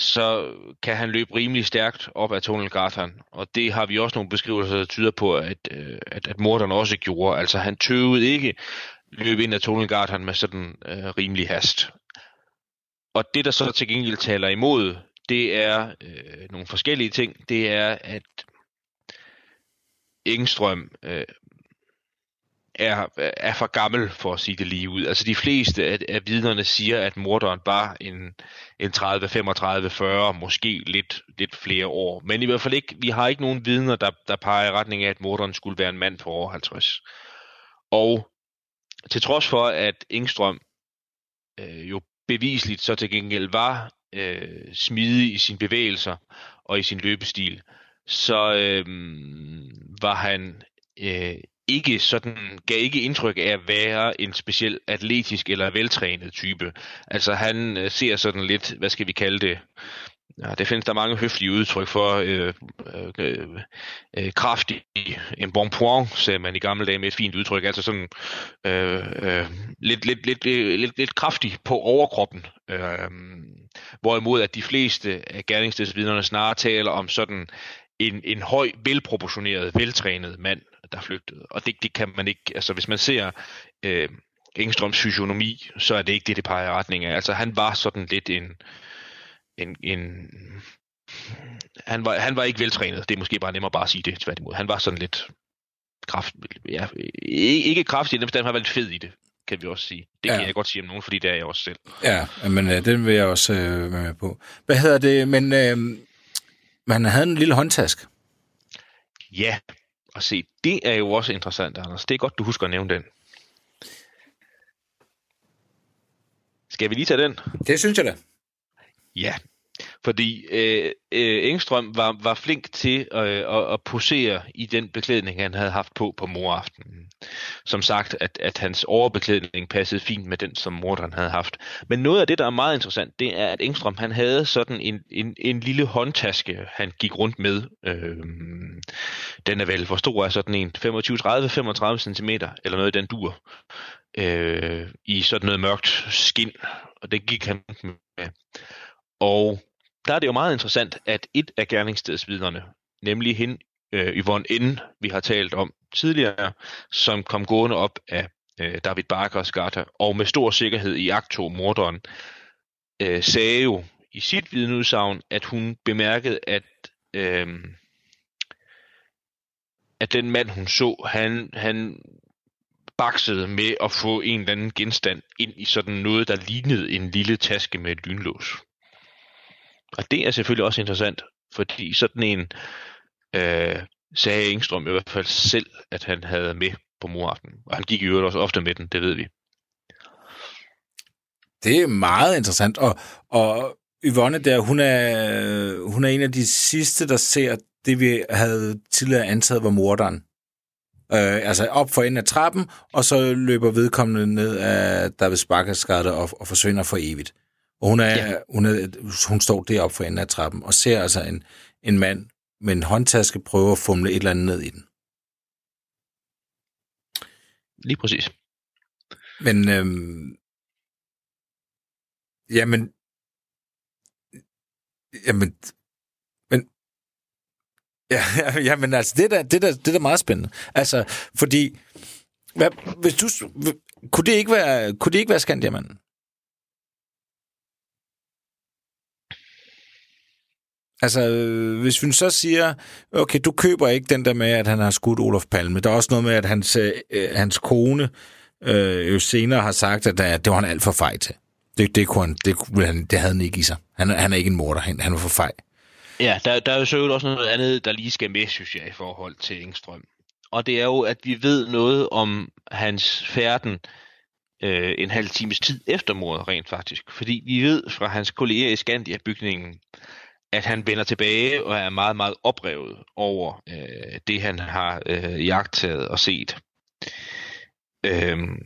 så kan han løbe rimelig stærkt op ad Tunnelgatan, og det har vi også nogle beskrivelser, der tyder på, at, øh, at, at morderen også gjorde. Altså han tøvede ikke løb ind ad Tunnelgatan med sådan øh, rimelig hast. Og det, der så til gengæld taler imod, det er øh, nogle forskellige ting. Det er, at Engstrøm øh, er, er for gammel, for at sige det lige ud. Altså de fleste af, af vidnerne siger, at morderen var en, en 30, 35, 40, måske lidt, lidt flere år. Men i hvert fald ikke, vi har ikke nogen vidner, der, der peger i retning af, at morderen skulle være en mand på over 50. Og til trods for, at Engstrøm øh, jo bevisligt så til gengæld var øh, smidig i sine bevægelser og i sin løbestil, så øh, var han øh, ikke sådan, gav ikke indtryk af at være en speciel atletisk eller veltrænet type. Altså han øh, ser sådan lidt, hvad skal vi kalde det, ja, det findes der mange høflige udtryk for, øh, øh, øh, kraftig, en bon point, sagde man i gamle dage med et fint udtryk, altså sådan øh, øh, lidt, lidt, lidt, lidt, lidt kraftig på overkroppen, øh, hvorimod at de fleste af gerningsstedsvidnerne snarere taler om sådan en, en høj, velproportioneret, veltrænet mand, der flygtede. Og det, det kan man ikke, altså hvis man ser øh, Engstrøms fysionomi, så er det ikke det, det peger i retning af. Altså han var sådan lidt en, en, en han, var, han var ikke veltrænet, det er måske bare nemmere bare at sige det, tværtimod. Han var sådan lidt kraft, ja, ikke kraftig, den forstand, han var lidt fed i det, kan vi også sige. Det Ja. kan jeg godt sige om nogen, fordi det er jeg også selv. Ja, men øh, den vil jeg også øh, være med på. Hvad hedder det? Men øh, man havde en lille håndtaske. Ja, og se, det er jo også interessant, Anders. Det er godt, du husker at nævne den. Skal vi lige tage den? Det synes jeg da. Ja, fordi øh, øh, Engstrøm var, var flink til øh, at, at posere i den beklædning, han havde haft på på moraftenen. Som sagt, at, at hans overbeklædning passede fint med den, som morderen havde haft. Men noget af det, der er meget interessant, det er, at Engstrøm han havde sådan en, en, en lille håndtaske, han gik rundt med. Øh, den er vel, hvor stor er sådan en? 25-30-35 cm, eller noget i den dur. Øh, I sådan noget mørkt skin, og det gik han med. Og der er det jo meget interessant, at et af gerningsstedsvidnerne, nemlig hende, øh, Yvonne N., vi har talt om tidligere, som kom gående op af øh, David Barkers gata, og med stor sikkerhed i tog morderen, øh, sagde jo i sit vidneudsagn, at hun bemærkede, at, øh, at den mand, hun så, han, han baksede med at få en eller anden genstand ind i sådan noget, der lignede en lille taske med et lynlås. Og det er selvfølgelig også interessant, fordi sådan en øh, sagde Engstrøm i hvert fald selv, at han havde med på moraften. Og han gik i øvrigt også ofte med den, det ved vi. Det er meget interessant. Og, og Yvonne der, hun er, hun er en af de sidste, der ser det, vi havde tidligere antaget var morderen. Øh, altså op for enden af trappen, og så løber vedkommende ned af David Sparkers og, og forsvinder for evigt. Og hun, er, ja. Hun, er, hun står deroppe for enden af trappen og ser altså en, en mand med en håndtaske prøve at fumle et eller andet ned i den. Lige præcis. Men, øhm, jamen, jamen, men, ja, ja, men altså, det er da, det er da, det er da meget spændende. Altså, fordi, hvad, hvis du, kunne det ikke være, kunne det ikke være Skandiamanden? Altså, hvis vi så siger, okay, du køber ikke den der med, at han har skudt Olof Palme. Der er også noget med, at hans, øh, hans kone øh, jo senere har sagt, at øh, det var han alt for fej til. Det, det, kunne han, det, kunne han, det havde han ikke i sig. Han, han er ikke en morder, han, han var for fej. Ja, der, der er jo så også noget andet, der lige skal med, synes jeg, i forhold til Engstrøm. Og det er jo, at vi ved noget om hans færden øh, en halv times tid efter mordet rent faktisk. Fordi vi ved fra hans kolleger i Skandia-bygningen, at han vender tilbage og er meget, meget oprevet over øh, det, han har øh, jagtet og set. Øhm,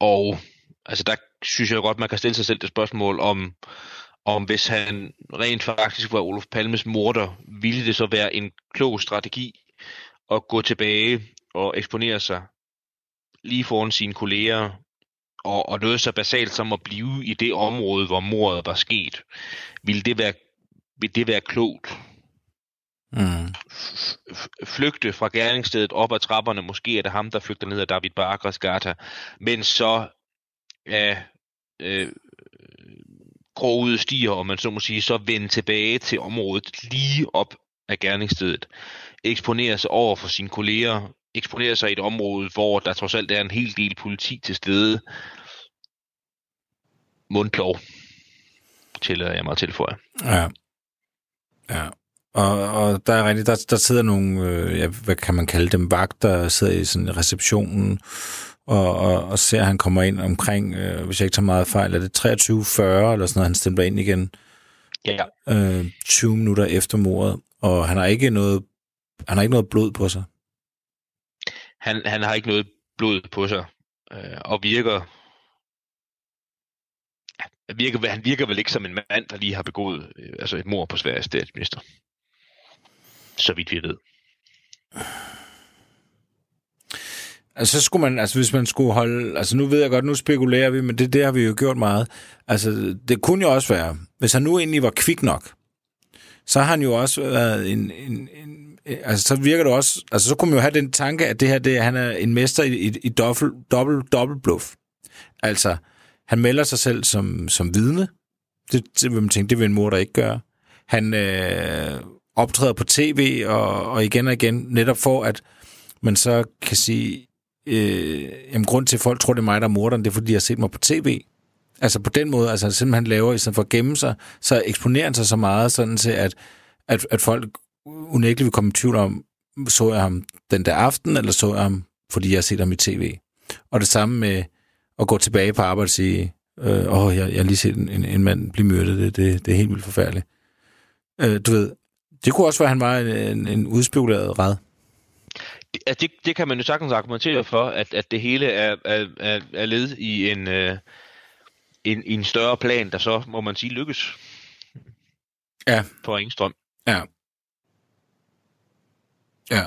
og altså der synes jeg godt, man kan stille sig selv det spørgsmål om, om hvis han rent faktisk var Olof Palmes morder, ville det så være en klog strategi at gå tilbage og eksponere sig lige foran sine kolleger, og, og noget så basalt som at blive i det område, hvor mordet var sket. Ville det være, ville det være klogt? Mm. Flygte fra gerningsstedet op ad trapperne, måske er det ham, der flygter ned ad David Barkers gata, men så af øh, groede stiger, om man så må sige, så vende tilbage til området lige op af gerningsstedet. Eksponere sig over for sine kolleger, eksponere sig i et område, hvor der trods alt er en hel del politi til stede. Mundlov, tillader jeg mig at tilføje. Ja. Ja. Og, og der er rigtigt, der, der sidder nogle, øh, ja, hvad kan man kalde dem, vagter, der sidder i sådan receptionen, og, og, og ser, at han kommer ind omkring, øh, hvis jeg ikke tager meget fejl, er det 23.40 eller sådan noget, han stempler ind igen, Ja, øh, 20 minutter efter mordet, og han har ikke noget, han har ikke noget blod på sig han, han har ikke noget blod på sig, øh, og virker, ja, virker, han virker vel ikke som en mand, der lige har begået øh, altså et mord på Sveriges statsminister. Så vidt vi ved. Altså, så skulle man, altså hvis man skulle holde, altså nu ved jeg godt, nu spekulerer vi, men det, det har vi jo gjort meget. Altså, det kunne jo også være, hvis han nu egentlig var kvik nok, så har han jo også været en, en, en Øh, altså så virker det også, altså så kunne man jo have den tanke, at det her, det, han er en mester i, i, i dobbelt, dobbelt, dobbelt bluff. Altså, han melder sig selv som, som vidne. Det, det vil man tænke, det vil en mor, der ikke gøre. Han øh, optræder på tv og, og igen og igen, netop for at man så kan sige, øh, jamen, grund til, at folk tror, det er mig, der er morderen, det er, fordi jeg har set mig på tv. Altså på den måde, altså simpelthen laver, i stedet for at gemme sig, så eksponerer han sig så meget, sådan til, at, at, at folk unægteligt vil komme i tvivl om, så jeg ham den der aften, eller så jeg ham, fordi jeg har set ham i tv. Og det samme med at gå tilbage på arbejde og sige, øh, åh, jeg, jeg har lige set en, en, en mand blive myrdet, det, det, det er helt vildt forfærdeligt. Øh, du ved, det kunne også være, at han var en, en, en udspekuleret red. Det, det, det kan man jo sagtens argumentere for, at, at det hele er, er, er, er led i en, øh, en, en større plan, der så, må man sige, lykkes. Ja. For Engstrøm. Ja. Ja.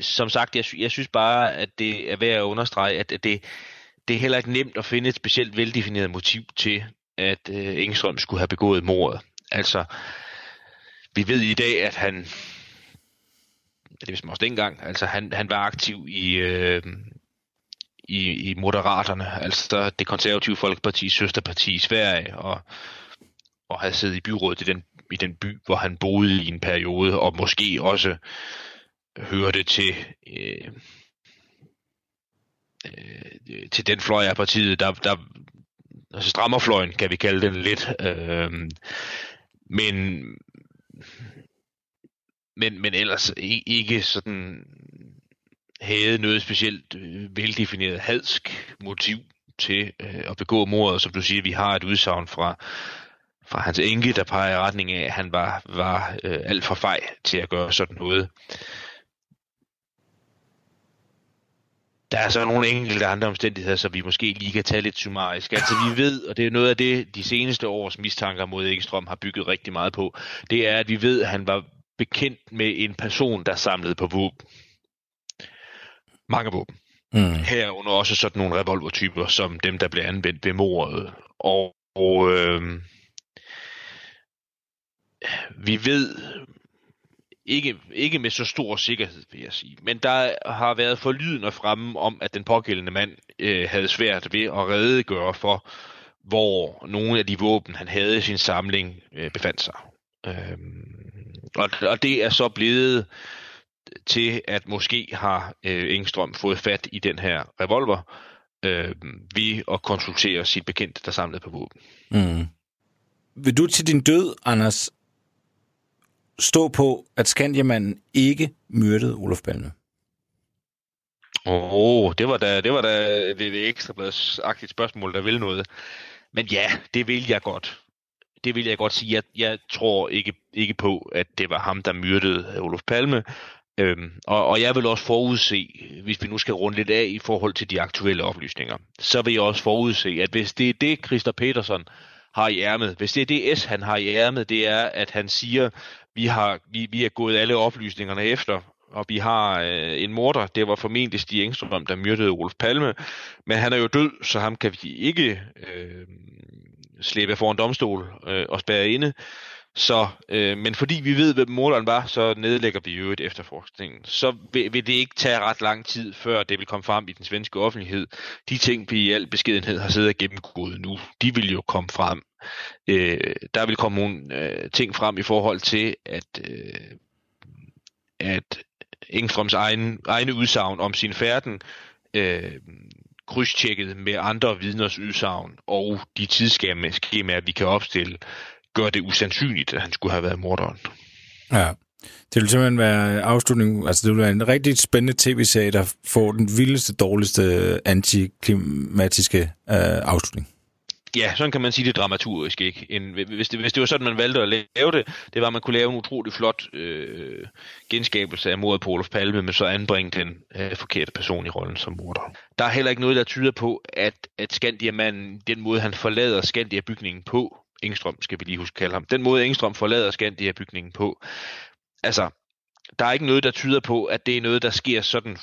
Som sagt, jeg, jeg synes bare, at det er værd at understrege, at det, det er heller ikke nemt at finde et specielt veldefineret motiv til, at øh, Engstrøm skulle have begået mordet. Altså, vi ved i dag, at han, det vidste man også dengang, altså han, han var aktiv i, øh, i, i Moderaterne, altså det konservative folkeparti, søsterparti i Sverige, og, og havde siddet i byrådet i den, i den by, hvor han boede i en periode, og måske også hørte til, øh, øh, til den fløj af partiet, der, der altså strammerfløjen, kan vi kalde den lidt. Øh, men, men, men ellers ikke sådan havde noget specielt øh, veldefineret hadsk motiv til øh, at begå mordet. Som du siger, vi har et udsagn fra, fra hans enke, der peger i retning af, at han var, var øh, alt for fej til at gøre sådan noget. Der er så nogle enkelte andre omstændigheder, som vi måske lige kan tage lidt summarisk. Altså vi ved, og det er noget af det, de seneste års mistanker mod Ekstrøm har bygget rigtig meget på, det er, at vi ved, at han var bekendt med en person, der samlede på våben. Mange våben. Mm. Herunder også sådan nogle revolvertyper, som dem, der blev anvendt ved mordet. Og, og øh, vi ved ikke, ikke med så stor sikkerhed, vil jeg sige. Men der har været forlydende fremme om, at den pågældende mand øh, havde svært ved at redegøre for, hvor nogle af de våben, han havde i sin samling, øh, befandt sig. Øhm, og, og det er så blevet til, at måske har øh, Engstrøm fået fat i den her revolver øh, ved at konsultere sit bekendte, der samlede på våben. Mm. Vil du til din død, Anders, stå på, at Skandiamanden ikke myrdede Olof Palme? Åh, oh, det var da, det var da det, det ekstrabladsagtigt spørgsmål, der vil noget. Men ja, det vil jeg godt. Det vil jeg godt sige. Jeg, jeg tror ikke, ikke på, at det var ham, der myrdede Olof Palme. Øhm, og, og jeg vil også forudse, hvis vi nu skal runde lidt af i forhold til de aktuelle oplysninger, så vil jeg også forudse, at hvis det er det, Christer Petersen har i ærmet, hvis det er det S, han har i ærmet, det er, at han siger, vi har vi, vi er gået alle oplysningerne efter, og vi har øh, en morder, det var formentlig Stig Engstrøm, der myrdede Olof Palme, men han er jo død, så ham kan vi ikke øh, slæbe for en domstol øh, og spærre inde. Så, øh, men fordi vi ved, hvem morderen var, så nedlægger vi jo et efterforskningen. Så vil, vil det ikke tage ret lang tid, før det vil komme frem i den svenske offentlighed. De ting, vi i al beskedenhed har siddet og gennemgået nu, de vil jo komme frem. Øh, der vil komme nogle øh, ting frem i forhold til, at, øh, at Engstrøms egen, egne udsagn om sin færden øh, krydstjekket med andre vidners udsagn og de tidsskemaer, vi kan opstille, gør det usandsynligt, at han skulle have været morderen. Ja. Det vil simpelthen være afslutning, altså det vil være en rigtig spændende tv-serie, der får den vildeste, dårligste antiklimatiske øh, afslutning. Ja, sådan kan man sige det dramaturgisk, ikke? En, hvis, det, hvis det var sådan, man valgte at lave det, det var, at man kunne lave en utrolig flot øh, genskabelse af mordet på Olof Palme, men så anbringe den øh, forkerte person i rollen som morder. Der er heller ikke noget, der tyder på, at, at Skandia-manden, den måde han forlader Skandia-bygningen på, Engstrøm skal vi lige huske kalde ham, den måde Engstrøm forlader Skandia-bygningen på, altså der er ikke noget, der tyder på, at det er noget, der sker sådan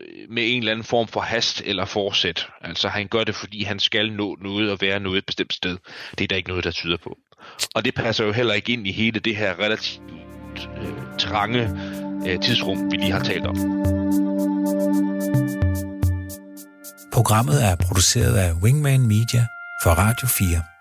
øh, med en eller anden form for hast eller forsæt. Altså han gør det, fordi han skal nå noget og være noget et bestemt sted. Det er der ikke noget, der tyder på. Og det passer jo heller ikke ind i hele det her relativt øh, trange øh, tidsrum, vi lige har talt om. Programmet er produceret af Wingman Media for Radio 4.